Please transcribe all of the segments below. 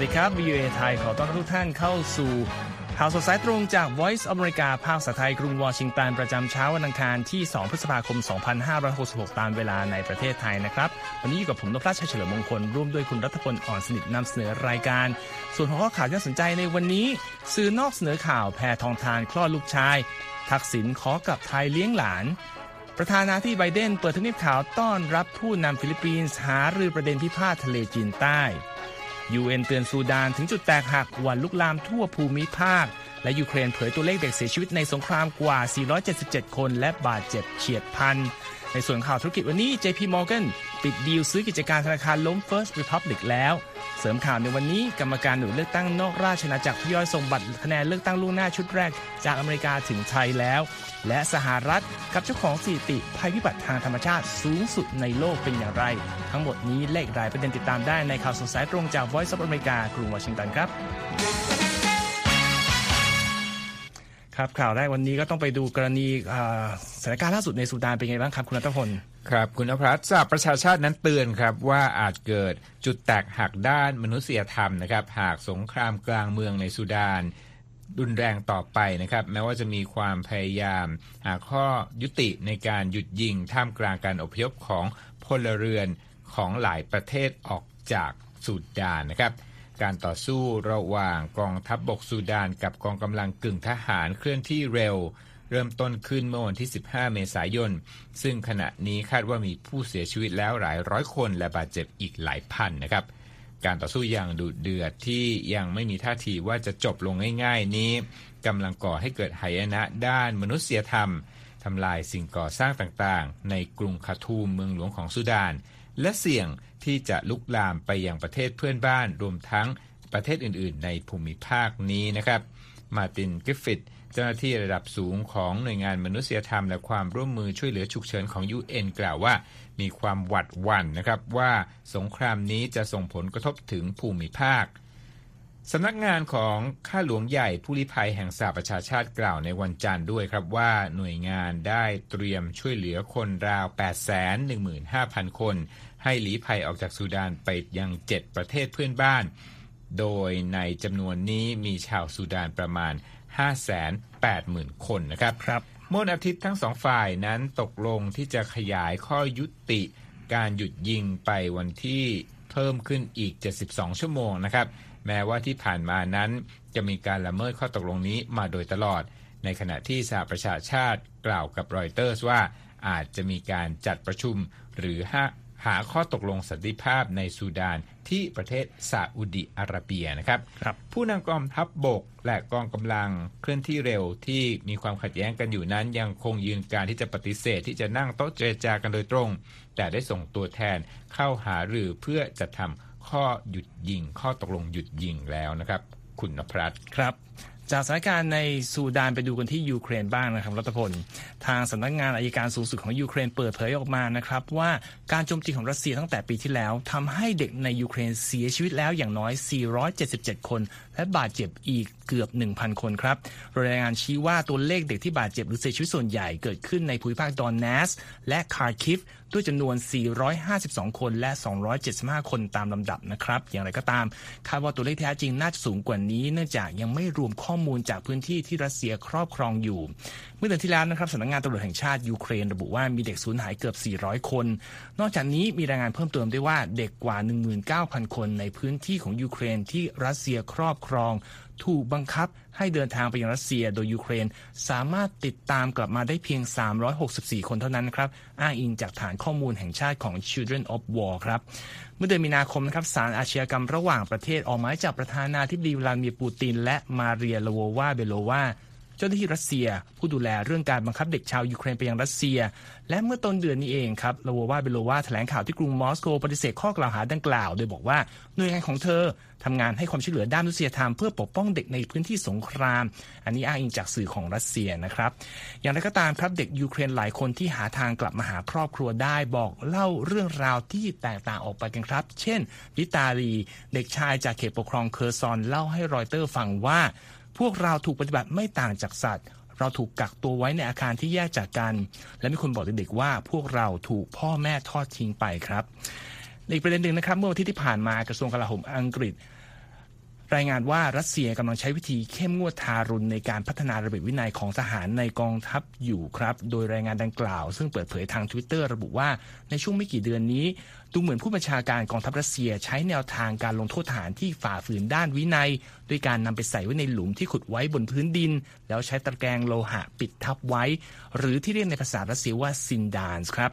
สวัสดีครับ VOA ไทยขอต้อนรับทุกท่านเข้าสู่ข่าวสดสายตรงจาก Voice America ภาคภาไทยกรุงวอชิงตัน ประจำเช้าวันอังคารที่ 2 พฤษภาคม 2566 ตามเวลาในประเทศไทยนะครับ วันนี้อยู่กับผมนพรัชชัยเฉลิมมงคล ร่วมด้วยคุณรัฐพล อ่อนสนิทนำเสนอรายการ ส่วนหัวข้อข่าวที่น่าสนใจในวันนี้ สื่อนอกเสนอข่าวแพทองทานคลอดลูกชาย ทักษิณขอกลับไทยเลี้ยงหลาน ประธานาธิบดีไบเดนเปิดทนียบข่าวต้อนรับผู้นำฟิลิปปินส์หารือประเด็นพิพาททะเลจีนใต้ UN เตือนซูดานถึงจุดแตกหักวันลุกลามทั่วภูมิภาค และยูเครนเผยตัวเลขเด็กเสียชีวิตในสงครามกว่า 477 คนและบาดเจ็บเฉียดพันในส่วนข่าวธุรกิจวันนี้ JP Morgan ปิดดีลซื้อกิจการธนาคารล้ม First Republic แล้ว เสริมข่าวในวันนี้กรรมการหน่วยเลือกตั้งนอกราชอาณาจักรทยอยส่งบัตรคะแนนเลือกตั้งล่วงหน้าชุดแรก จากอเมริกาถึงไทยแล้ว และสหรัฐกับเจ้าของสถิติภัยพิบัติทางธรรมชาติสูงสุดในโลกเป็นอย่างไร ทั้งหมดนี้เลขรายประเด็นติดตามได้ในข่าวสดสายตรงจาก Voice of America กรุงวอชิงตันครับครับข่าวแรกวันนี้ก็ต้องไปดูกรณีสถานการณ์ล่าสุดในสุดานเป็นไงบ้างครับคุณรัตพล ครับคุณนภัสสหประชาชาตินั้นเตือนครับว่าอาจเกิดจุดแตกหักด้านมนุษยธรรมนะครับ หากสงครามกลางเมืองในสุดาน รุนแรงต่อไปนะครับ แม้ว่าจะมีความพยายาม หาข้อยุติในการหยุดยิงท่ามกลางการอพยพของพลเรือนของหลายประเทศออกจากสุดานนะครับ การต่อสู้ระหว่างกองทัพบบกสุดานกับกองกำลังกึ่งทหารเคลื่อนที่เร็ว เริ่มต้นขึ้นเมื่อวันที่ 15 เมษายน ซึ่งขณะนี้คาดว่ามีผู้เสียชีวิตแล้วหลายร้อยคนและบาดเจ็บอีกหลายพันนะครับ การต่อสู้อย่างดุเดือดที่ยังไม่มีท่าทีว่าจะจบลงง่ายๆ นี้กำลังก่อให้เกิดหายนะด้านมนุษยธรรมทำลายสิ่งก่อสร้างต่างๆ ในกรุงคาทูมเมืองหลวงของสุดาน และเสี่ยงที่จะลุกลามไปยังประเทศเพื่อนบ้านรวมทั้งประเทศอื่นๆ ในภูมิภาคนี้นะครับ มาตินกิฟฟิต เจ้าหน้าที่ระดับสูงของหน่วยงานมนุษยธรรม และความร่วมมือช่วยเหลือฉุกเฉินของ UN กล่าวว่า มีความหวัดหวั่นนะครับว่าสงครามนี้จะส่งผลกระทบถึงภูมิภาคสำนักงานของข้าหลวงใหญ่ผู้ลี้ภัยแห่งสหประชาชาติกล่าวในวันจันทร์ด้วยครับว่าหน่วยงานได้เตรียมช่วยเหลือคนราว 815,000 คน ให้ลี้ภัยออกจากสุดานไปยัง 7 ประเทศเพื่อนบ้าน โดยในจำนวนนี้มีชาวสุดานประมาณ 580,000 คนนะครับครับเมื่ออาทิตย์ทั้งสองฝ่ายนั้นตกลงที่จะขยายข้อยุติการหยุดยิงไปวันที่เพิ่มขึ้นอีก 72 ชั่วโมงนะครับ แม้ว่าที่ผ่านมานั้นจะมีการละเมิดข้อตกลงนี้มาโดยตลอด ในขณะที่สหประชาชาติกล่าวกับรอยเตอร์สว่าอาจจะมีการจัดประชุมหรือ หาหาข้อตกลงสันติภาพในซูดานที่ประเทศซาอุดิอาระเบียนะครับรบผู้นำกองทัพบบกและกองกำลังเคลื่อนที่เร็วที่มีความขัดแย้งกันอยู่นั้น ยังคงยืนการที่จะปฏิเสธที่จะนั่งโต๊ะเจรจากันโดยตรง แต่ได้ส่งตัวแทนเข้าหารือเพื่อจะทำข้อหยุดยิง ข้อตกลงหยุดยิงแล้วนะครับ คุณนภัสครับ จากสถานการณ์ในซูดานไปดูกันที่ยูเครนบ้างนะครับรัตพล ทางสำนักงานอัยการสูงสุดของยูเครนเปิดเผยออกมานะครับว่าการโจมตีของรัสเซียตั้งแต่ปีที่แล้วทำให้เด็กในยูเครนเสียชีวิตแล้วอย่างน้อย 477 คน และบาดเจ็บอีกเกือบ 1,000 คนครับรายงานชี้ว่าตัวเลขเด็กที่บาดเจ็บหรือเสียชีวิตส่วนใหญ่เกิดขึ้นในภูมิภาคดอแนตสก์และคาร์คิฟ ด้วยจำนวน 452 คนและ 275 คนตามลำดับนะครับ อย่างไรก็ตาม คาดว่าตัวเลขที่แท้จริงน่าจะสูงกว่านี้ เนื่องจากยังไม่รวมข้อมูลจากพื้นที่ที่รัสเซียครอบครองอยู่ เมื่อเดือนที่แล้วนะครับสำนักงานตำรวจแห่งชาติยูเครนระบุว่ามีเด็กสูญหายเกือบ 400 คน นอกจากนี้มีรายงานเพิ่มเติมด้วยว่าเด็กกว่า 19,000 คนในพื้นที่ของยูเครนที่รัสเซียครอบครอง ถูกบังคับให้เดินทางไปยังรัสเซียโดยยูเครน สามารถติดตามกลับมาได้เพียง 364 คนเท่านั้นครับ อ้างอิงจากฐานข้อมูลแห่งชาติของ Children of War ครับ เมื่อเดือนมีนาคมนะครับศาลอาชญากรรมระหว่างประเทศออกหมายจับประธานาธิบดีวลาดิเมียร์ปูติน และมาเรียลโววา-เบโลวา เจ้าหน้าที่รัสเซีย ผู้ดูแลเรื่องการบังคับเด็กชาวยูเครนไปยังรัสเซีย และเมื่อต้นเดือนนี้เองครับลโววา-เบโลวาแถลงข่าวที่กรุงมอสโกปฏิเสธข้อกล่าวหาดังกล่าว โดยบอกว่าหน่วยงานของเธอทำงานให้ความช่วยเหลือด้านมนุษยธรรมเพื่อปกป้องเด็กในพื้นที่สงคราม อันนี้อ้างอิงจากสื่อของรัสเซียนะครับ อย่างไรก็ตามครับเด็กยูเครนหลายคนที่หาทางกลับมาหาครอบครัวได้บอกเล่าเรื่องราวที่แตกต่างออกไปกันครับ เช่นวิตาลี เด็กชายจากเขตปกครองเคอร์ซอนเล่าให้รอยเตอร์ฟังว่า พวกเราถูกปฏิบัติไม่ต่างจากสัตว์ เราถูกกักตัวไว้ในอาคารที่แยกจากกัน และมีคนบอกเด็กๆว่าพวกเราถูกพ่อแม่ทอดทิ้งไปครับ อีกประเด็นหนึ่งนะครับ เมื่อวันที่ที่ผ่านมากระทรวงกลาโหมอังกฤษ รายงานว่ารัสเซียกำลังใช้วิธีเข้มงวดทารุณในการพัฒนาระเบียบวินัยของทหารในกองทัพอยู่ครับ โดยรายงานดังกล่าว ซึ่งเปิดเผยทาง Twitter ระบุว่าในช่วงไม่กี่เดือนนี้ ดูเหมือนผู้บัญชาการกองทัพรัสเซียใช้แนวทางการลงโทษทหารที่ฝ่าฝืนด้านวินัย ด้วยการนำไปใส่ไว้ในหลุมที่ขุดไว้บนพื้นดิน แล้วใช้ตะแกรงโลหะปิดทับไว้ หรือที่เรียกในภาษารัสเซียว่าซินดานส์ครับ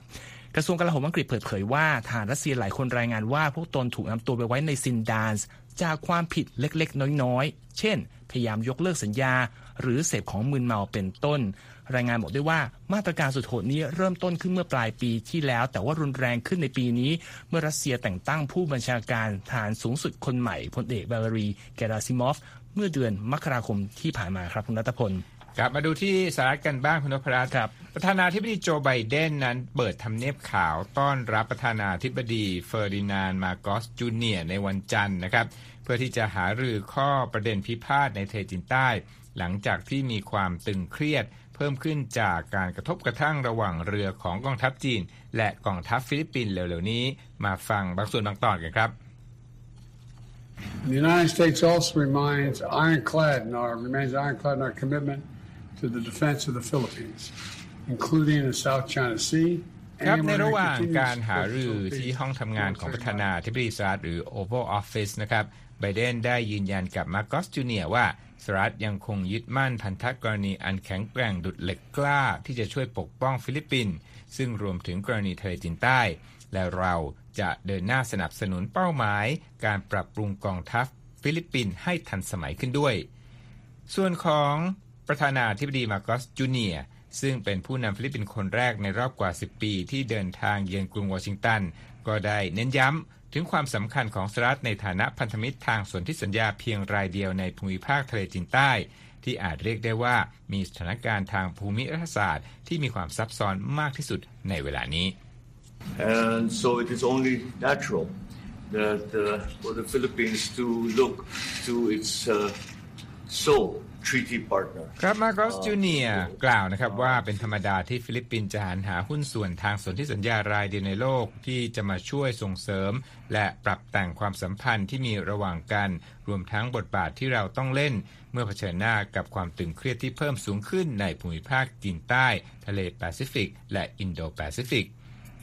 กระทรวงกลาโหมอังกฤษเปิดเผยว่าทหารรัสเซียหลายคนรายงานว่าพวกตนถูกนำตัวไปไว้ในซินดานส์ จากความผิดเล็กๆ น้อยๆ เช่น พยายามยกเลิกสัญญา หรือเสพของมึนเมาเป็นต้น รายงานบอกด้วยว่ามาตรการสุดโหดนี้เริ่มต้นขึ้นเมื่อปลายปีที่แล้ว แต่ว่ารุนแรงขึ้นในปีนี้ เมื่อรัสเซียแต่งตั้งผู้บัญชาการทหารสูงสุดคนใหม่พลเอกวาเลรี เกราซิมอฟ เมื่อเดือนมกราคมที่ผ่านมาครับคุณรัตพล กลับมาดูที่สหรัฐกันบ้างคุณนพรัตน์ครับประธานาธิบดีโจไบเดนนั้นเปิดทำเนียบขาวต้อนรับประธานาธิบดีเฟอร์ดินานด์มาร์กอสจูเนียร์ในวันจันทร์นะครับ เพื่อที่จะหารือข้อประเด็นพิพาทในทะเลจีนใต้ หลังจากที่มีความตึงเครียด เพิ่มขึ้นจากการกระทบกระทั่งระหว่างเรือของกองทัพจีน และกองทัพฟิลิปปินส์เร็วๆนี้ มาฟังบางส่วนบางตอนกันครับ The United States also remains ironclad in our remains ironclad in our commitment to the defense of the Philippines, including the South China Sea. ครับ and ใน we're ระ gonna หว่าง continue to การหา support the รือ Philippines ที่ห้องทำงานของประธานาธิบดีสหรัฐหรือ Oval Office นะครับไบเดนได้ยืนยันกับมาร์กอสจูเนียร์ว่าสหรัฐยังคงยึดมั่นพันธกรณีอันแข็งแกร่งดุจเหล็กกล้า ที่จะช่วยปกป้องฟิลิปปินส์ซึ่งรวมถึงกรณีทะเลจีนใต้ และเราจะเดินหน้าสนับสนุนเป้าหมาย การปรับปรุงกองทัพฟิลิปปินส์ให้ทันสมัยขึ้นด้วย ส่วนของ ประธานาธิบดีมาร์กอสจูเนียร์ซึ่งเป็นผู้นำฟิลิปปินส์คนแรกในรอบกว่า 10 ปีที่เดินทางเยือนกรุงวอชิงตัน ก็ได้เน้นย้ำถึงความสำคัญของสหรัฐในฐานะพันธมิตรทางสนธิสัญญาเพียงรายเดียวในภูมิภาคทะเลจีนใต้ ที่อาจเรียกได้ว่ามีสถานการณ์ทางภูมิรัฐศาสตร์ ที่มีความซับซ้อนมากที่สุดในเวลานี้ And so it is only natural that uh, for the Philippines to look to its uh, sole treaty partner. ครับมาร์กอสจูเนียร์กล่าวนะครับว่าเป็นธรรมดาที่ฟิลิปปินส์จะหันหาหุ้นส่วนทางสนธิสัญญารายเดียวในโลกที่จะมาช่วยส่งเสริม และปรับแต่งความสัมพันธ์ที่มีระหว่างกัน รวมทั้งบทบาทที่เราต้องเล่น เมื่อเผชิญหน้ากับความตึงเครียดที่เพิ่มสูงขึ้นในภูมิภาคจีนใต้ ทะเลแปซิฟิก และอินโดแปซิฟิก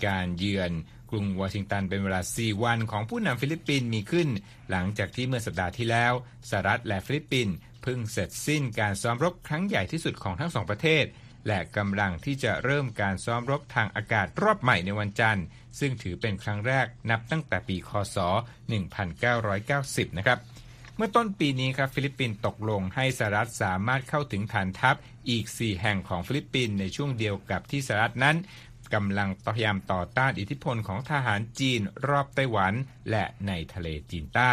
การเยือนกรุงวอชิงตันเป็นเวลา 4 วันของผู้นำฟิลิปปินส์มีขึ้น หลังจากที่เมื่อสัปดาห์ที่แล้วสหรัฐและฟิลิปปินส์ เพิ่งเสร็จสิ้นการซ้อมรบครั้งใหญ่ที่สุดของทั้งสองประเทศ และกำลังที่จะเริ่มการซ้อมรบทางอากาศรอบใหม่ในวันจันทร์ ซึ่งถือเป็นครั้งแรกนับตั้งแต่ปีคศ 1990 นะครับเมื่อต้นปีนี้ครับฟิลิปปินส์ตกลงให้สหรัฐสามารถเข้าถึงฐานทัพอีก 4 แห่งของฟิลิปปินส์ในช่วงเดียวกับที่สหรัฐนั้นกำลังพยายามต่อต้านอิทธิพลของทหารจีนรอบไต้หวัน และในทะเลจีนใต้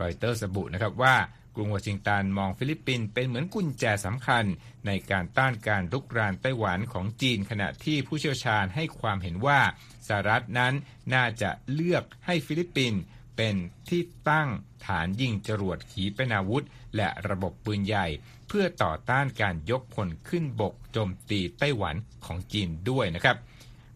รอยเตอร์ระบุนะครับว่า กรุงวอชิงตันมองฟิลิปปินส์เป็นเหมือนกุญแจสำคัญ ในการต้านการรุกรานไต้หวันของจีนขณะที่ผู้เชี่ยวชาญให้ความเห็นว่าสหรัฐนั้นน่าจะเลือกให้ฟิลิปปินส์เป็นที่ตั้งฐานยิงจรวดขีปนาวุธ และระบบปืนใหญ่ เพื่อต่อต้านการยกพลขึ้นบกโจมตีไต้หวันของจีนด้วยนะครับ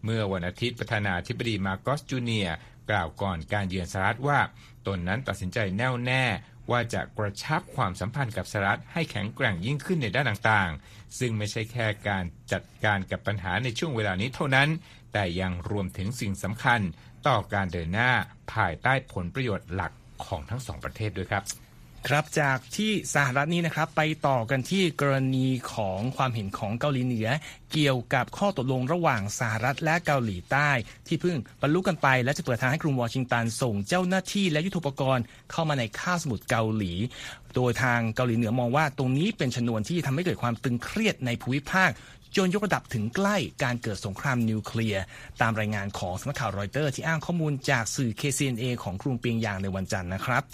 เมื่อวันอาทิตย์ประธานาธิบดีมาร์กอสจูเนียร์กล่าวก่อนการเยือนสหรัฐว่า ตนนั้นตัดสินใจแน่วแน่ ว่าจะกระชับความสัมพันธ์กับสหรัฐให้แข็งแกร่งยิ่งขึ้นในด้านต่างๆ ซึ่งไม่ใช่แค่การจัดการกับปัญหาในช่วงเวลานี้เท่านั้น แต่ยังรวมถึงสิ่งสำคัญต่อการเดินหน้าภายใต้ผลประโยชน์หลักของทั้งสองประเทศด้วยครับ ครับจากที่สหรัฐนี้นะครับไปต่อกันที่กรณีของความเห็นของเกาหลีเหนือ เกี่ยวกับข้อตกลงระหว่างสหรัฐและเกาหลีใต้ ที่เพิ่งบรรลุกันไป และจะเปิดทางให้กรุงวอชิงตันส่งเจ้าหน้าที่และยุทธปกรณ์เข้ามาในคาบสมุทรเกาหลี โดยทางเกาหลีเหนือมองว่าตรงนี้เป็นชนวนที่ทำให้เกิดความตึงเครียดในภูมิภาคจนยกระดับถึงใกล้การเกิดสงครามนิวเคลียร์ ตามรายงานของสำนักข่าวรอยเตอร์ที่อ้างข้อมูลจากสื่อ KCNA ของกรุงเปียงยางในวันจันทร์นะครับ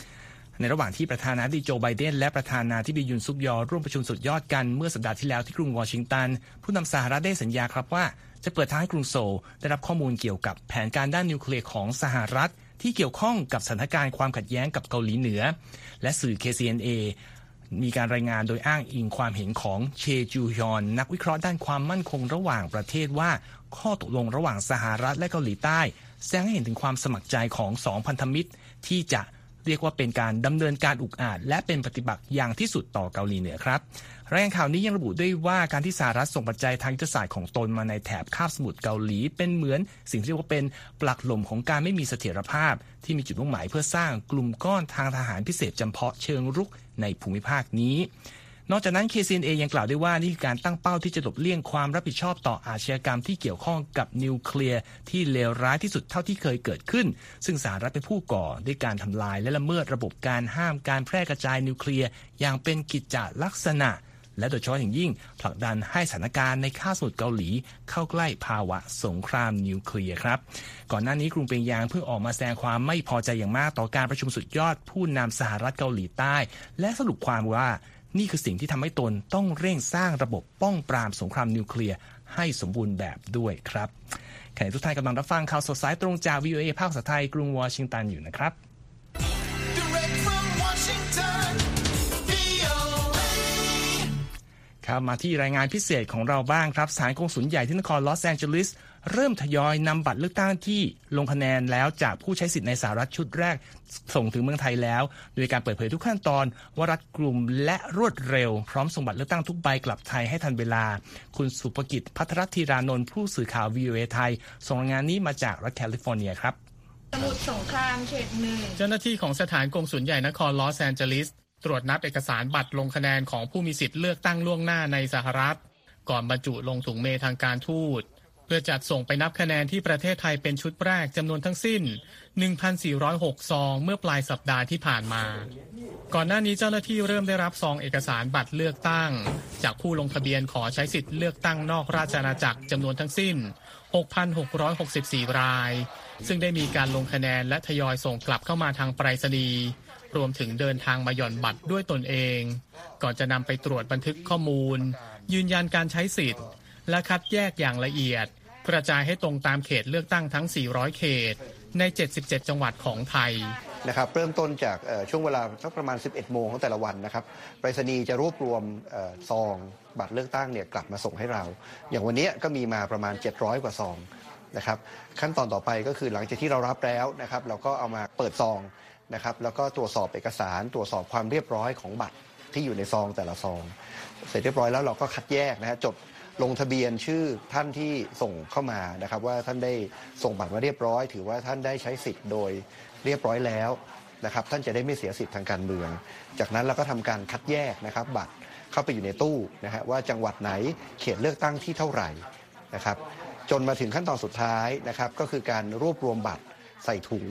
ในระหว่างที่ประธานาธิบดีโจไบเดนและประธานาธิบดียุนซุกยอร่วมประชุมสุดยอดกันเมื่อสัปดาห์ที่แล้วที่กรุงวอชิงตัน ผู้นำสหรัฐได้สัญญาครับว่า จะเปิดทางให้กรุงโซลได้รับข้อมูลเกี่ยวกับแผนการด้านนิวเคลียร์ของสหรัฐ ที่เกี่ยวข้องกับสถานการณ์ความขัดแย้งกับเกาหลีเหนือ และสื่อ KCNA มีการรายงานโดยอ้างอิงความเห็นของเชจูฮยอน นักวิเคราะห์ด้านความมั่นคงระหว่างประเทศว่า ข้อตกลงระหว่างสหรัฐและเกาหลีใต้ แสดงให้เห็นถึงความสมัครใจของสองพันธมิตร ที่จะ เรียกว่าเป็นการดำเนินการอุกอาจ และเป็นปฏิบัติอย่างที่สุดต่อเกาหลีเหนือครับรายงานข่าวนี้ยังระบุด้วยว่าการที่สหรัฐส่งปัจจัยทางยุทธศาสตร์ของตนมาในแถบคาบสมุทรเกาหลี เป็นเหมือนสิ่งที่เรียกว่าเป็นปลักหล่มของการไม่มีเสถียรภาพ ที่มีจุดมุ่งหมายเพื่อสร้างกลุ่มก้อนทางทหารพิเศษจำเพาะเชิงรุกในภูมิภาคนี้ นอกจากนั้น KCNA ยังกล่าวได้ว่านี่คือการตั้งเป้าที่จะหลบเลี่ยงความรับผิดชอบต่ออาชญากรรมที่เกี่ยวข้องกับนิวเคลียร์ที่เลวร้ายที่สุดเท่าที่เคยเกิดขึ้น ซึ่งสหรัฐเป็นผู้ก่อด้วยการทำลายและละเมิดระบบการห้ามการแพร่กระจายนิวเคลียร์อย่างเป็นกิจจลักษณะ และโดยเฉพาะอย่างยิ่งผลักดันให้สถานการณ์ในคาบสมุทรเกาหลี เข้าใกล้ภาวะสงครามนิวเคลียร์ครับ ก่อนหน้านี้กรุงเปียงยางเพิ่งออกมาแสดงความไม่พอใจอย่างมากต่อการประชุมสุดยอดผู้นำสหรัฐเกาหลีใต้ และสรุปความว่า นี่คือสิ่งที่ทำให้ตนต้องเร่งสร้างระบบป้องปรามสงครามนิวเคลียร์ให้สมบูรณ์แบบด้วยครับขณะทุกท่านกำลังรับฟังข่าวสดสายตรงจาก VOA ภาคภาษาไทยกรุงวอชิงตันอยู่นะครับ Direct from Washington, VOA. ครับมาที่รายงานพิเศษของเราบ้างครับสถานกงสุลใหญ่ที่นครลอสแองเจลิส เริ่มทยอยนำบัตรเลือกตั้งที่ลงคะแนนแล้วจากผู้ใช้สิทธิ์ในสหรัฐชุดแรก ส่งถึงเมืองไทยแล้ว โดยการเปิดเผยทุกขั้นตอนว่ารัดกลุ่มและรวดเร็ว พร้อมส่งบัตรเลือกตั้งทุกใบกลับไทยให้ทันเวลา คุณสุภกิจพัทรธีรานนท์ผู้สื่อข่าว VOA ไทย ส่งรายงานนี้มาจากรัฐแคลิฟอร์เนียครับสมุทรสงครามเขตหนึ่งเจ้าหน้าที่ของสถานกงสุลใหญ่นครลอสแอนเจลิสตรวจนับเอกสารบัตรลงคะแนนของผู้มีสิทธิ์เลือกตั้งล่วงหน้าในสหรัฐ ก่อนบรรจุลงถุงเมทางการทูต พื่อจัดส่งไปนับคะแนนที่ประเทศไทยเป็นชุดแรกจำนวนทั้งสิ้น 1,406 ซอง เมื่อปลายสัปดาห์ที่ผ่านมา ก่อนหน้านี้เจ้าหน้าที่เริ่มได้รับซองเอกสารบัตรเลือกตั้ง จากผู้ลงทะเบียนขอใช้สิทธิ์เลือกตั้งนอกราชอาณาจักรจำนวนทั้งสิ้น 6,664 ราย ซึ่งได้มีการลงคะแนนและทยอยส่งกลับเข้ามาทางไปรษณีย์รวมถึงเดินทางมาหย่อนบัตรด้วยตนเอง ก่อนจะนำไปตรวจบันทึกข้อมูล ยืนยันการใช้สิทธิ์ และคัดแยกอย่างละเอียด กระจายให้ตรงตามเขตเลือกตั้งทั้ง 400 เขต ใน 77 จังหวัดของไทยนะครับเริ่มต้นจากช่วงเวลาสักประมาณ 11 โมงของแต่ละวันนะครับไปรษณีย์จะรวบรวมอซองบัตรเลือกตั้งเนี่ยกลับมาส่งให้เรา อย่างวันนี้ก็มีมาประมาณ 700 กว่าซองนะครับขั้นตอนต่อไปก็คือหลังจากที่เรารับแล้วนะครับเราก็เอามาเปิดซองนะครับแล้วก็ตรวจสอบเอกสาร ตรวจสอบความเรียบร้อยของบัตรที่อยู่ในซองแต่ละซอง เสร็จเรียบร้อยแล้วเราก็คัดแยกนะฮะจด ลงทะเบียนชื่อท่านที่ส่งเข้ามานะครับ ว่าท่านได้ส่งบัตรมาเรียบร้อย ถือว่าท่านได้ใช้สิทธิ์โดยเรียบร้อยแล้วนะครับ ท่านจะได้ไม่เสียสิทธิ์ทางการเมือง จากนั้นเราก็ทำการคัดแยกนะครับ บัตรเข้าไปอยู่ในตู้นะฮะว่าจังหวัดไหนเขตเลือกตั้งที่เท่าไหร่นะครับ จนมาถึงขั้นตอนสุดท้ายนะครับ ก็คือการรวบรวมบัตรใส่ถุง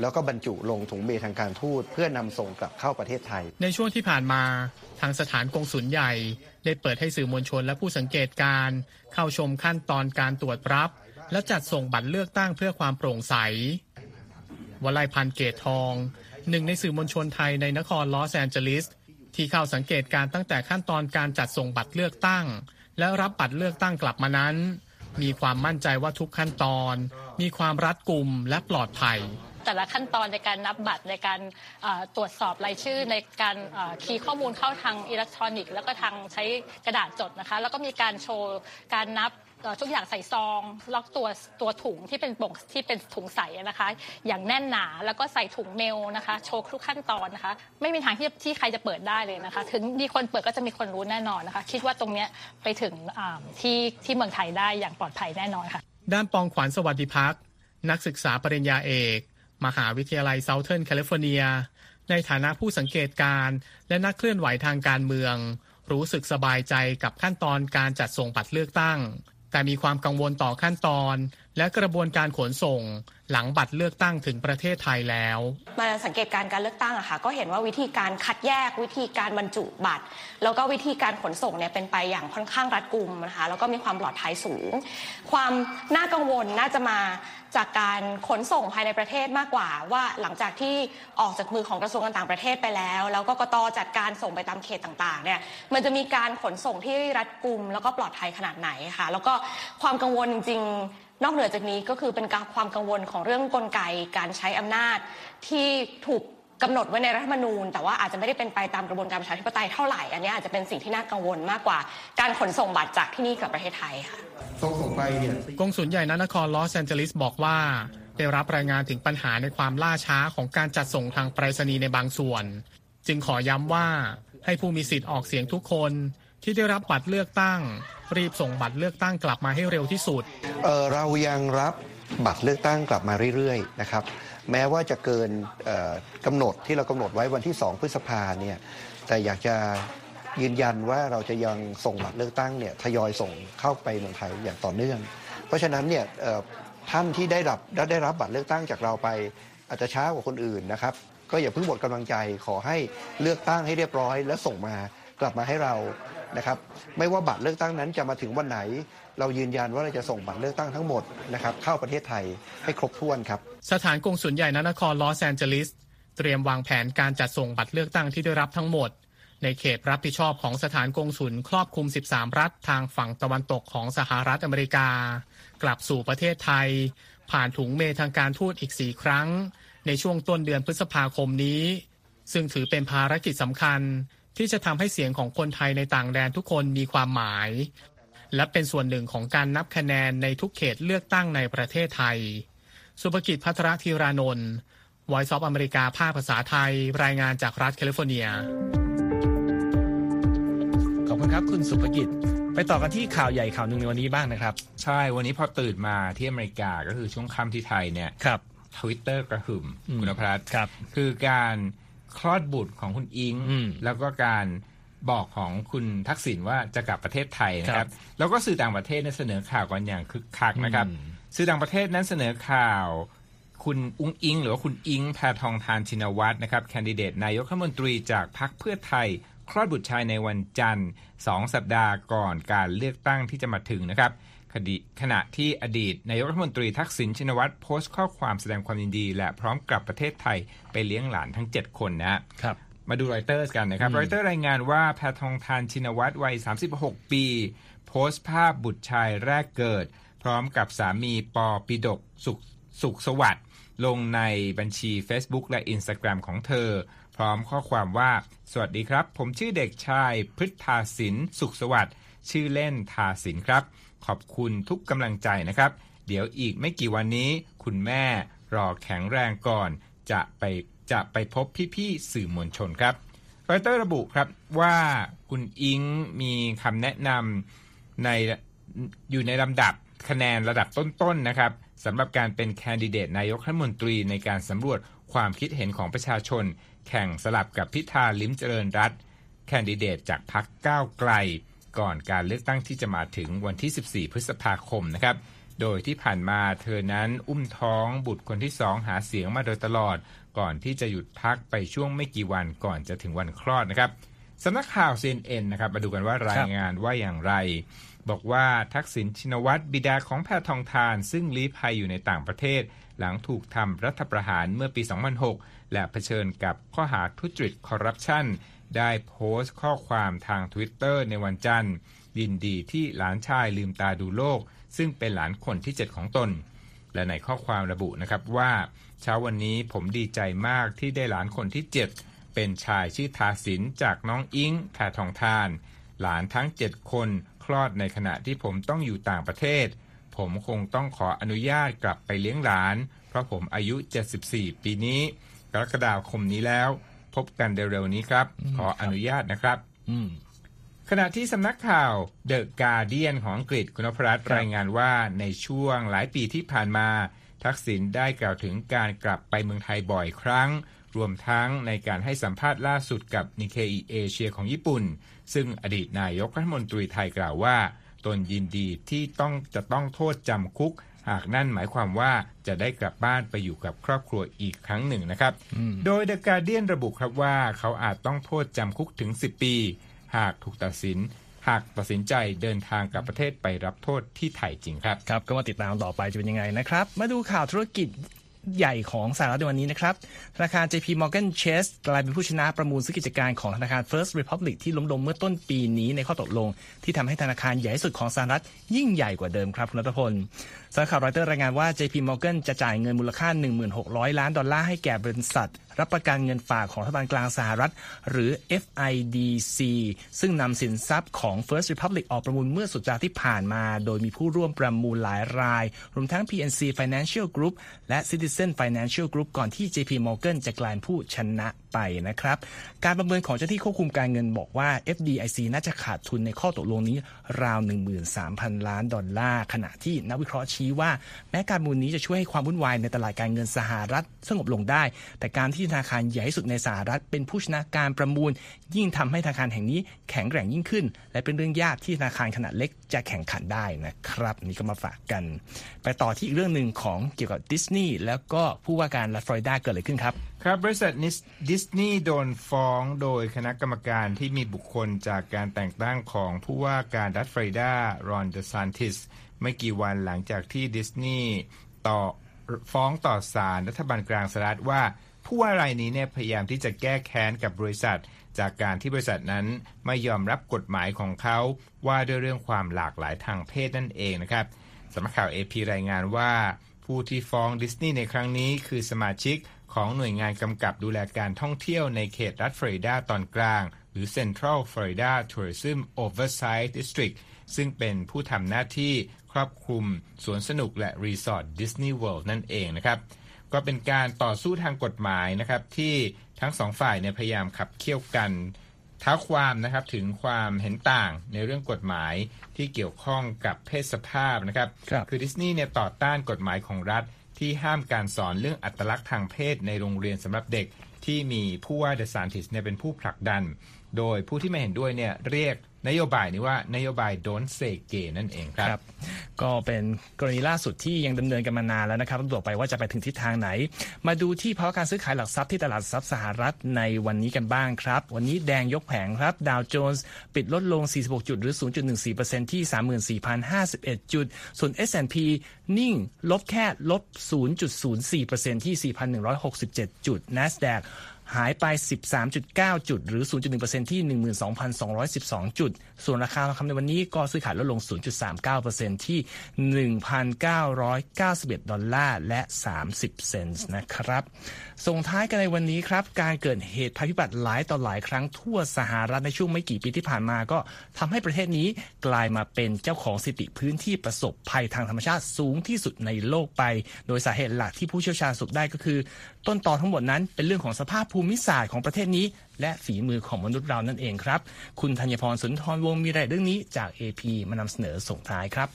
แล้วก็บรรจุลงถุงเมทางการทูตเพื่อนำส่งกลับเข้าประเทศไทย ในช่วงที่ผ่านมา ทางสถานกงสุลใหญ่ได้เปิดให้สื่อมวลชนและผู้สังเกตการ์เข้าชมขั้นตอนการตรวจรับ และจัดส่งบัตรเลือกตั้งเพื่อความโปร่งใสวลัยพันเกตทอง หนึ่งในสื่อมวลชนไทยในนครลอสแอนเจลิสที่เข้าสังเกตการณ์ตั้งแต่ขั้นตอนการจัดส่งบัตรเลือกตั้ง และรับบัตรเลือกตั้งกลับมานั้น มีความมั่นใจว่าทุกขั้นตอน มีความรัดกุมและปลอดภัย แต่ละขั้นตอนในการนับบัตรในการตรวจสอบรายชื่อในการคีย์ข้อมูลเข้าทางอิเล็กทรอนิกส์แล้วก็ทางใช้กระดาษจดนะคะแล้วก็มีการโชว์การนับทุกอย่างใส่ซอง ล็อกตัวตัวถุงที่เป็นบ่งที่เป็นถุงใสนะคะ อย่างแน่นหนาแล้วก็ใส่ถุงเมลนะคะ โชว์ทุกขั้นตอนนะคะ ไม่มีทางที่ที่ใครจะเปิดได้เลยนะคะ ถึงมีคนเปิดก็จะมีคนรู้แน่นอนนะคะ คิดว่าตรงนี้ไปถึงที่ที่เมืองไทยได้อย่างปลอดภัยแน่นอนค่ะ ด้านปองขวัญสวัสดิพักษ์นักศึกษาปริญญาเอก มหาวิทยาลัยเซาเทิร์นแคลิฟอร์เนีย ในฐานะผู้สังเกตการณ์และนักเคลื่อนไหวทางการเมือง รู้สึกสบายใจกับขั้นตอนการจัดส่งบัตรเลือกตั้ง แต่มีความกังวลต่อขั้นตอนและกระบวนการขนส่ง หลังบัตรเลือกตั้งถึงประเทศไทยแล้วมาสังเกตการการเลือกตั้งอะค่ะก็เห็นว่าวิธีการคัดแยกวิธีการบรรจุบัตร แล้วก็วิธีการขนส่งเนี่ยเป็นไปอย่างค่อนข้างรัดกุมนะคะแล้วก็มีความปลอดภัยสูง ความน่ากังวลน่าจะมาจากการขนส่งภายในประเทศมากกว่า ว่าหลังจากที่ออกจากมือของกระทรวงการต่างประเทศไปแล้ว แล้วก็กตจัดการส่งไปตามเขตต่างๆเนี่ยมันจะมีการขนส่งที่รัดกุมแล้วก็ปลอดภัยขนาดไหนค่ะแล้วก็ความกังวลจริงๆ นอกเหนือจากนี้ก็คือเป็นการความกังวลของเรื่องกลไกการใช้อำนาจที่ถูกกำหนดไว้ในรัฐธรรมนูญ แต่ว่าอาจจะไม่ได้เป็นไปตามกระบวนการประชาธิปไตยเท่าไหร่ อันนี้อาจจะเป็นสิ่งที่น่ากังวลมากกว่า การขนส่งบัตรจากที่นี่กลับประเทศไทยค่ะส่งส่งไปเนี่ยกงสุลใหญ่นนครลอสแอนเจลิสบอกว่า ได้รับรายงานถึงปัญหาในความล่าช้าของการจัดส่งทางไปรษณีย์ในบางส่วน จึงขอย้ำว่าให้ผู้มีสิทธิ์ออกเสียงทุกคน ที่ได้รับบัตรเลือกตั้ง รีบส่งบัตรเลือกตั้งกลับมาให้เร็วที่สุดเเรายังรับบัตรเลือกตั้งกลับมาเรื่อยๆนะครับแม้ว่าจะเกินกำหนดที่เรากำหนดไว้วันที่ 2 พฤษภาเนี่ยแต่อยากจะยืนยันว่าเราจะยังส่งบัตรเลือกตั้งเนี่ยทยอยส่งเข้าไปเมืองไทยอย่างต่อเนื่อง เพราะฉะนั้นเนี่ยท่านที่ได้รับได้ได้รับบัตรเลือกตั้งจากเราไปอาจจะช้ากว่าคนอื่นนะครับ ก็อย่าเพิ่งหมดกำลังใจขอให้เลือกตั้งให้เรียบร้อย แล้วส่งมากลับมาให้เรา นะครับไม่ว่าบัตรเลือกตั้งนั้นจะมาถึงวันไหน เรายืนยันว่าเราจะส่งบัตรเลือกตั้งทั้งหมดนะครับเข้าประเทศไทยให้ครบถ้วนครับสถานกงสุลใหญ่ณนครลอสแอนเจลิสเตรียมวางแผนการจัดส่งบัตรเลือกตั้งที่ได้รับทั้งหมด ในเขตรับผิดชอบของสถานกงสุลครอบคลุม 13 รัฐทางฝั่งตะวันตกของสหรัฐอเมริกา กลับสู่ประเทศไทย ผ่านถุงเมทางการทูตอีก 4 ครั้ง ในช่วงต้นเดือนพฤษภาคมนี้ ซึ่งถือเป็นภารกิจสำคัญ ที่จะทำให้เสียงของคนไทยในต่างแดนทุกคนมีความหมาย และเป็นส่วนหนึ่งของการนับคะแนนในทุกเขตเลือกตั้งในประเทศไทย สุภกิจพัทรธีรานนท์ Voice of อเมริกาภาคภาษาไทย รายงานจากรัฐแคลิฟอร์เนีย ขอบคุณครับคุณสุภกิจ ไปต่อกันที่ข่าวใหญ่ข่าวหนึ่งในวันนี้บ้างนะครับ ใช่ วันนี้พอตื่นมาที่อเมริกาก็คือช่วงค่ำที่ไทยเนี่ยครับทวิตเตอร์กระหึ่มอืมคุณนภัสครับ คือการ คลอดบุตรของคุณอิงอืมแล้วก็การบอกของคุณทักษิณว่าจะกลับประเทศไทยนะคครัรับบแล้วก็สื่อต่างประเทศเนี่ยเสนอข่าวกันอย่างคึกคักนะครับอืมสื่อต่างประเทศนั้นเสนอข่าว คุณอุ้งอิง หรือว่าคุณอิงแพทองทานชินวัตรนะครับแคนดิเดตนายกรัฐมนตรีจากพรรคเพื่อไทยคลอดบุตรชายในวันจันทร์สองสัปดาห์ก่อนการเลือกตั้งที่จะมาถึงนะครับ คดีขณะที่อดีตนายกรัฐมนตรีทักษิณชินวัตรโพสต์ข้อความแสดงความยินดี และพร้อมกลับประเทศไทยไปเลี้ยงหลานทั้ง 7 คนนะฮะครับมาดูรอยเตอร์กันนะครับอืมรอยเตอร์รายงานว่าแพทองทานชินวัตรวัย 36 ปี โพสต์ภาพบุตรชายแรกเกิด พร้อมกับสามีปอปิดกสุขสุขสวัสดิ์ลงในบัญชี Facebook และ Instagram ของเธอ พร้อมข้อความว่า สวัสดีครับ ผมชื่อเด็กชายพฤทธาสินสุขสวัสดิ์ชื่อเล่นทาสินครับ ขอบคุณทุกกำลังใจนะครับ เดี๋ยวอีกไม่กี่วันนี้ คุณแม่รอแข็งแรงก่อน จะไปจะไปพบพี่ๆสื่อมวลชนครับรอยเตอร์ระบุครับว่าคุณอิงมีคำแนะนำในอยู่ในลำดับคะแนนระดับต้นๆนะครับสำหรับการเป็นแคนดิเดตนายกรัฐมนตรีในการสำรวจความคิดเห็นของประชาชน แข่งสลับกับพิธาลิ้มเจริญรัตแคนดิเดตจากพรรคก้าวไกล ก่อนการเลือกตั้งที่จะมาถึงวันที่ 14 พฤษภาคมนะครับ โดยที่ผ่านมาเธอนั้นอุ้มท้องบุตรคนที่สองหาเสียงมาโดยตลอด ก่อนที่จะหยุดพักไปช่วงไม่กี่วันก่อนจะถึงวันคลอดนะครับสำนักข่าว CNN นะครับมาดูกันว่ารายงานว่าอย่างไร บอกว่าทักษิณชินวัตรบิดาของแพทองทาน ซึ่งลี้ภัยอยู่ในต่างประเทศ หลังถูกทำรัฐประหารเมื่อปี 2006 และเผชิญกับข้อหาทุจริตคอร์รัปชัน ได้โพสต์ข้อความทาง Twitter ในวันจันทร์ยินดีที่หลานชายลืมตาดูโลก ซึ่งเป็นหลานคนที่ 7 ของตน และในข้อความระบุนะครับว่า เช้าวันนี้ผมดีใจมากที่ได้หลานคนที่ 7 เป็นชายชื่อทาสินจากน้องอิงแพทองทาน หลานทั้ง 7 คนคลอดในขณะที่ผมต้องอยู่ต่างประเทศ ผมคงต้องขออนุญาตกลับไปเลี้ยงหลาน เพราะผมอายุ 74 ปีนี้กรกฎาคมนี้แล้ว พบกันเร็วๆนี้ครับ ขออนุญาตนะครับอืมขณะที่สำนักข่าวเดอะการเดียนของอังกฤษคุณนพรัตน์ครับรายงานว่าในช่วงหลายปีที่ผ่านมา ทักษิณได้กล่าวถึงการกลับไปเมืองไทยบ่อยครั้ง รวมทั้งในการให้สัมภาษณ์ล่าสุดกับนิเคอีเอเชียของญี่ปุ่น ซึ่งอดีตนายกรัฐมนตรีไทยกล่าวว่า ตนยินดีที่ต้องจะต้องโทษจำคุก หากนั่นหมายความว่าจะได้กลับบ้านไปอยู่กับครอบครัวอีกครั้งหนึ่งนะครับ โดย The Guardian ระบุครับว่าเขาอาจต้องโทษจำคุกถึง 10 ปี หากถูกตัดสินหากตัดสินใจเดินทางกลับประเทศไปรับโทษที่ไทยจริงครับ ครับ ก็มาติดตามต่อไปจะเป็นยังไงนะครับ มาดูข่าวธุรกิจ ใหญ่ของสหรัฐในวันนี้นะครับธนาคาร JP Morgan Chase กลายเป็นผู้ชนะประมูลซื้อกิจการของธนาคาร First Republic ที่ล้มลงเมื่อต้นปีนี้ในข้อตกลง ที่ทำให้ธนาคารใหญ่ที่สุดของสหรัฐยิ่งใหญ่กว่าเดิมครับคุณรัตพลสำนักข่าวรอยเตอร์รายงานว่า JP Morgan จะจ่ายเงินมูลค่า 1,600 ล้านดอลลาร์ให้แก่บริษัท รับประกันเงินฝากของรัฐบาลกลางสหรัฐ หรือ FIDC ซึ่งนำสินทรัพย์ของ First Republic ออกประมูลเมื่อสุดสัปดาห์ที่ผ่านมา โดยมีผู้ร่วมประมูลหลายราย รวมทั้ง PNC Financial Group และ Citizen Financial Group ก่อนที่ JP Morgan จะกลายผู้ชนะไปนะครับ การประเมินของเจ้าหน้าที่ควบคุมการเงินบอกว่า FDIC น่าจะขาดทุนในข้อตกลงนี้ราว 13,000 ล้านดอลลาร์ ขณะที่นักวิเคราะห์ชี้ว่า แม้การประมูลนี้จะช่วยให้ความวุ่นวายในตลาดการเงินสหรัฐสงบลงได้ แต่การที่ธนาคารใหญ่ที่สุดในสหรัฐ เป็นผู้ชนะการประมูล ยิ่งทำให้ธนาคารแห่งนี้แข็งแกร่งยิ่งขึ้น และเป็นเรื่องยากที่ธนาคารขนาดเล็กจะแข่งขันได้นะครับ นี่ก็มาฝากกัน ไปต่อที่อีกเรื่องหนึ่งของเกี่ยวกับดิสนีย์แล้วก็ผู้ว่าการรัฐฟลอริดาเกิดอะไรขึ้นครับ ครับบริษัทดิสนีย์โดนฟ้องโดยคณะกรรมการที่มีบุคคลจากการแต่งตั้งของผู้ว่าการรัฐฟลอริดารอนเดซานติสไม่กี่วันหลังจากที่ดิสนีย์ต่อฟ้องต่อศาลรัฐบาลกลางสหรัฐว่า ผู้ว่ารายนี้เนี่ยพยายามที่จะแก้แค้นกับบริษัท จากการที่บริษัทนั้นไม่ยอมรับกฎหมายของเขาว่าด้วยเรื่องความหลากหลายทางเพศนั่นเองนะครับสำนักข่าว AP รายงานว่า ผู้ที่ฟ้องดิสนีย์ในครั้งนี้คือสมาชิกของหน่วยงานกำกับดูแลการท่องเที่ยวในเขตรัฐฟลอริดาตอนกลาง หรือ Central Florida Tourism Oversight District ซึ่งเป็นผู้ทำหน้าที่ครอบคลุมสวนสนุกและรีสอร์ทดิสนีย์เวิลด์นั่นเองนะครับ ก็เป็นการต่อสู้ทางกฎหมายนะครับ ที่ทั้งสองฝ่ายเนี่ยพยายามขับเคี่ยวกันท้าความนะครับถึงความเห็นต่างในเรื่องกฎหมายที่เกี่ยวข้องกับเพศสภาพนะครับครับคือดิสนีย์เนี่ยต่อต้านกฎหมายของรัฐ ที่ห้ามการสอนเรื่องอัตลักษณ์ทางเพศในโรงเรียนสำหรับเด็กที่มีผู้ว่าเดซานติสเนี่ยเป็นผู้ผลักดัน โดยผู้ที่ไม่เห็นด้วยเนี่ยเรียก นโยบายนี้ว่านโยบาย don't say gay นั่นเองครับรบก็เป็นกรณีล่าสุดที่ยังดำเนินกันมานานแล้วนะครับต้องบอกไปว่าจะไปถึงทิศทางไหน มาดูที่ภาวะการซื้อขายหลักทรัพย์ที่ตลาดทรัพย์สหรัฐในวันนี้กันบ้างครับ วันนี้แดงยกแผงครับดาวโจนส์ปิดลดลง 46 จุดหรือ 0.14%ที่ 34,051 จุด ส่วน S&P นิ่งลบแค่ลบ 0.04%ที่ 4,167 จุด NASDAQ หายไป 13.9 จุด หรือ 0.1%ที่ 12,212 จุด ส่วนราคาทองคำในวันนี้ก็ซื้อขายลดลง 0.39%ที่ 1,991 ดอลลาร์และ 30 เซนต์นะครับ ส่งท้ายกันในวันนี้ครับ การเกิดเหตุภัยพิบัติหลายต่อหลายครั้งทั่วสหรัฐในช่วงไม่กี่ปีที่ผ่านมาก็ทำให้ประเทศนี้กลายมาเป็นเจ้าของสิติพื้นที่ประสบภัยทางธรรมชาติสูงที่สุดในโลกไป โดยสาเหตุหลักที่ผู้เชี่ยวชาญสรุปได้ก็คือ ต้นตอทั้งหมดนั้นเป็นเรื่องของสภาพภูมิศาสตร์ของประเทศนี้ และฝีมือของมนุษย์เรานั่นเองครับ คุณธัญพรสุนทรวงศ์มีรายเอียดเรื่องนี้จาก AP มานำเสนอส่งท้ายครับ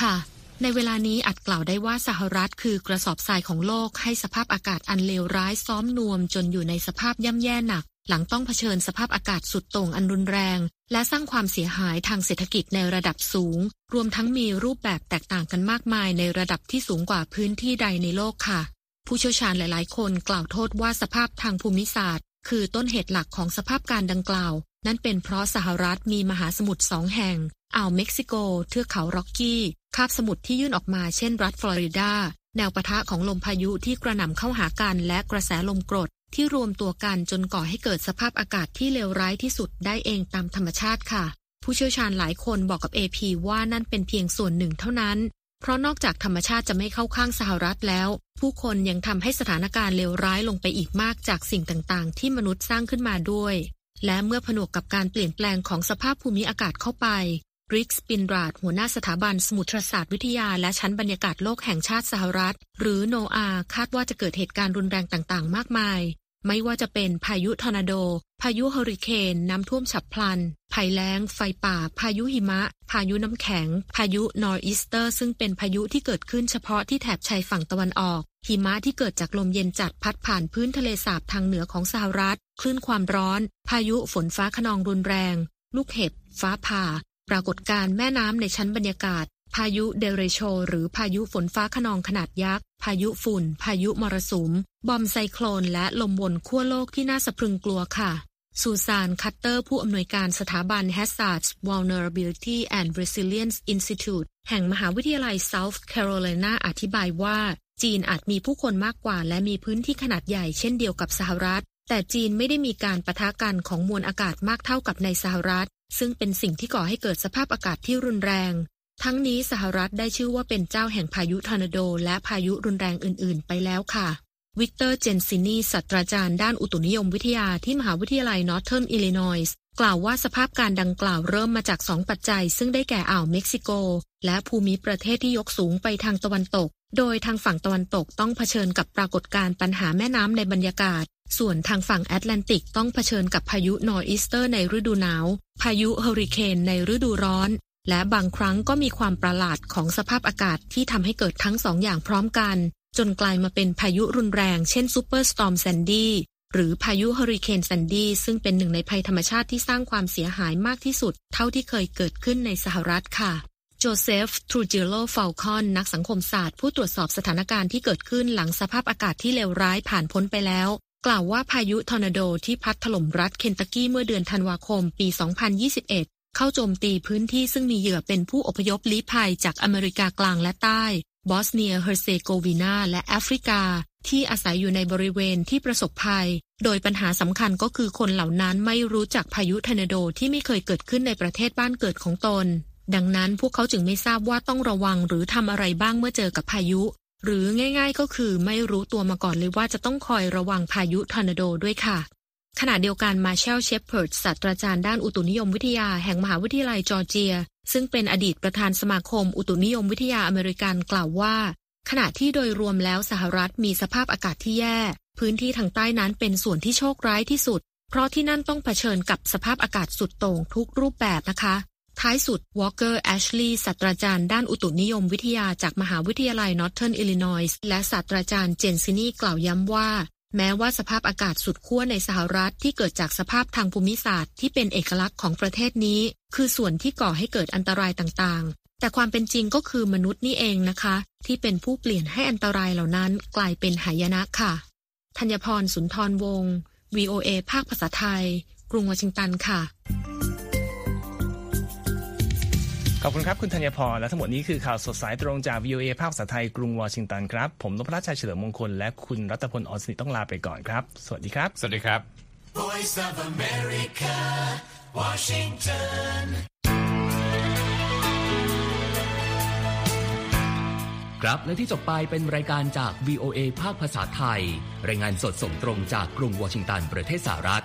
ค่ะ ในเวลานี้อาจกล่าวได้ว่าสหรัฐคือกระสอบทรายของโลกให้สภาพอากาศอันเลวร้ายซ้อมนวมจนอยู่ในสภาพย่ำแย่หนัก หลังต้องเผชิญสภาพอากาศสุดโต่งอันรุนแรง และสร้างความเสียหายทางเศรษฐกิจในระดับสูง รวมทั้งมีรูปแบบแตกต่างกันมากมายในระดับที่สูงกว่าพื้นที่ใดในโลกค่ะ ผู้เชี่ยวชาญหลาย ๆ คนกล่าวโทษว่าสภาพทางภูมิศาสตร์ คือต้นเหตุหลักของสภาพการดังกล่าว นั่นเป็นเพราะสหรัฐมีมหาสมุทรสองแห่ง อ่าวเม็กซิโก เทือกเขาร็อกกี้คาบสมุทรที่ยื่นออกมาเช่นรัฐฟลอริดา แนวปะทะของลมพายุที่กระหน่ำเข้าหากันและกระแสลมกรดที่รวมตัวกันจนก่อให้เกิดสภาพอากาศที่เลวร้ายที่สุดได้เองตามธรรมชาติค่ะ ผู้เชี่ยวชาญหลายคนบอกกับ AP ว่านั่นเป็นเพียงส่วนหนึ่งเท่านั้น เพราะนอกจากธรรมชาติจะไม่เข้าข้างสหรัฐแล้ว ผู้คนยังทำให้สถานการณ์เลวร้ายลงไปอีกมากจากสิ่งต่างๆ ที่มนุษย์สร้างขึ้นมาด้วย และเมื่อผนวกกับการเปลี่ยนแปลงของสภาพภูมิอากาศเข้าไปริกสปินราดหัวหน้าสถาบันสมุทรศาสตร์วิทยาและชั้นบรรยากาศโลกแห่งชาติสหรัฐ หรือโนอาคาดว่าจะเกิดเหตุการณ์รุนแรงต่างๆ มากมาย ไม่ว่าจะเป็นพายุทอร์นาโด พายุเฮอริเคนน้ำท่วมฉับพลัน ภัยแล้ง ไฟป่า พายุหิมะ พายุน้ำแข็ง พายุ nor'easter ซึ่งเป็นพายุที่เกิดขึ้นเฉพาะที่แถบชายฝั่งตะวันออก หิมะที่เกิดจากลมเย็นจัดพัดผ่านพื้นทะเลสาบทางเหนือของสหรัฐ คลื่นความร้อน พายุฝนฟ้าขนองรุนแรง ลูกเห็บ ฟ้าผ่า ปรากฏการณ์แม่น้ำในชั้นบรรยากาศ พายุ derecho หรือพายุฝนฟ้าขนองขนาดยักษ์ พายุฝุ่น พายุมรสุม bomb cyclone และลมวนขั้วโลกที่น่าสะพรึงกลัวค่ะ ซูซาน คัตเตอร์ ผู้อำนวยการสถาบัน Hazards Vulnerability and Resilience Institute แห่งมหาวิทยาลัย South Carolina อธิบายว่า จีนอาจมีผู้คนมากกว่า และมีพื้นที่ขนาดใหญ่เช่นเดียวกับสหรัฐ แต่จีนไม่ได้มีการปะทะกันของมวลอากาศมากเท่ากับในสหรัฐซึ่งเป็นสิ่งที่ก่อให้เกิดสภาพอากาศที่รุนแรง ทั้งนี้สหรัฐได้ชื่อว่าเป็นเจ้าแห่งพายุทอร์นาโด และพายุรุนแรงอื่น ๆ ไปแล้วค่ะวิกเตอร์เจนซินีศาสตราจารย์ด้านอุตุนิยมวิทยาที่มหาวิทยาลัยนอร์เทิร์นอิลลินอยส์กล่าวว่าสภาพการดังกล่าวเริ่มมาจากสองปัจจัย ซึ่งได้แก่อ่าวเม็กซิโก และภูมิประเทศที่ยกสูงไปทางตะวันตก โดยทางฝั่งตะวันตกต้องเผชิญกับปรากฏการณ์ปัญหาแม่น้ำในบรรยากาศ ส่วนทางฝั่งแอตแลนติกต้องเผชิญกับพายุ nor'easter ในฤดูหนาว พายุเฮอริเคนในฤดูร้อน และบางครั้งก็มีความประหลาดของสภาพอากาศที่ทำให้เกิดทั้งสองอย่างพร้อมกัน จนกลายมาเป็นพายุรุนแรงเช่น superstorm แซนดี้หรือพายุเฮอริเคนแซนดี้ซึ่งเป็นหนึ่งในภัยธรรมชาติที่สร้างความเสียหายมากที่สุด เท่าที่เคยเกิดขึ้นในสหรัฐค่ะโจเซฟ ทรูจิโลฟ ัลคอน นักสังคมศาสตร์ ผู้ตรวจสอบสถานการณ์ที่เกิดขึ้นหลังสภาพอากาศที่เลวร้ายผ่านพ้นไปแล้ว กล่าวว่าพายุทอร์นาโดที่พัดถล่มรัฐเคนตักกี้เมื่อเดือนธันวาคมปี 2021 เข้าโจมตีพื้นที่ซึ่งมีเหยื่อเป็นผู้อพยพลี้ภัยจากอเมริกากลางและใต้ บอสเนียเฮอร์เซโกวีนาและแอฟริกา ที่อาศัยอยู่ในบริเวณที่ประสบภัย โดยปัญหาสำคัญก็คือคนเหล่านั้นไม่รู้จักพายุทอร์นาโดที่ไม่เคยเกิดขึ้นในประเทศบ้านเกิดของตน ดังนั้นพวกเขาจึงไม่ทราบว่าต้องระวังหรือทำอะไรบ้างเมื่อเจอกับพายุ หรือง่าย ๆ ก็คือไม่รู้ตัวมาก่อนเลยว่าจะต้องคอยระวังพายุทอร์นาโดด้วยค่ะ ขณะเดียวกันมาร์แชลเชพเพิร์ดศาสตราจารย์ด้านอุตุนิยมวิทยาแห่งมหาวิทยาลัยจอร์เจีย ซึ่งเป็นอดีตประธานสมาคมอุตุนิยมวิทยาอเมริกันกล่าวว่า ขณะที่โดยรวมแล้วสหรัฐมีสภาพอากาศที่แย่ พื้นที่ทางใต้นั้นเป็นส่วนที่โชคร้ายที่สุด เพราะที่นั่นต้องเผชิญกับสภาพอากาศสุดโต่งทุกรูปแบบนะคะท้ายสุดวอลเกอร์แอชลีย์ศาสตราจารย์ด้านอุตุนิยมวิทยาจากมหาวิทยาลัยนอร์เทิร์นอิลลินอยส์และศาสตราจารย์เจนซินีกล่าวย้ำว่า แม้ว่าสภาพอากาศสุดขั้วในสหรัฐที่เกิดจากสภาพทางภูมิศาสตร์ที่เป็นเอกลักษณ์ของประเทศนี้ คือส่วนที่ก่อให้เกิดอันตรายต่างๆ แต่ความเป็นจริงก็คือมนุษย์นี่เองนะคะ ที่เป็นผู้เปลี่ยนให้อันตรายเหล่านั้นกลายเป็นหายนะค่ะธัญพรสุนทรวงศ์ VOA ภาคภาษาไทย กรุงวอชิงตันค่ะ ขอบคุณครับ คุณธัญพร และทั้งหมดนี้คือข่าวสดสายตรงจาก VOA ภาคภาษาไทยกรุงวอชิงตันครับ ผมนพรัชชัยเฉลิมมงคล และคุณรัตพลออสนิทต้องลาไปก่อนครับ สวัสดีครับ สวัสดีครับ Voice of America, Washington. ครับและที่จบไปเป็นรายการจาก VOA ภาคภาษาไทย รายงานสดส่งตรงจากกรุงวอชิงตันประเทศสหรัฐ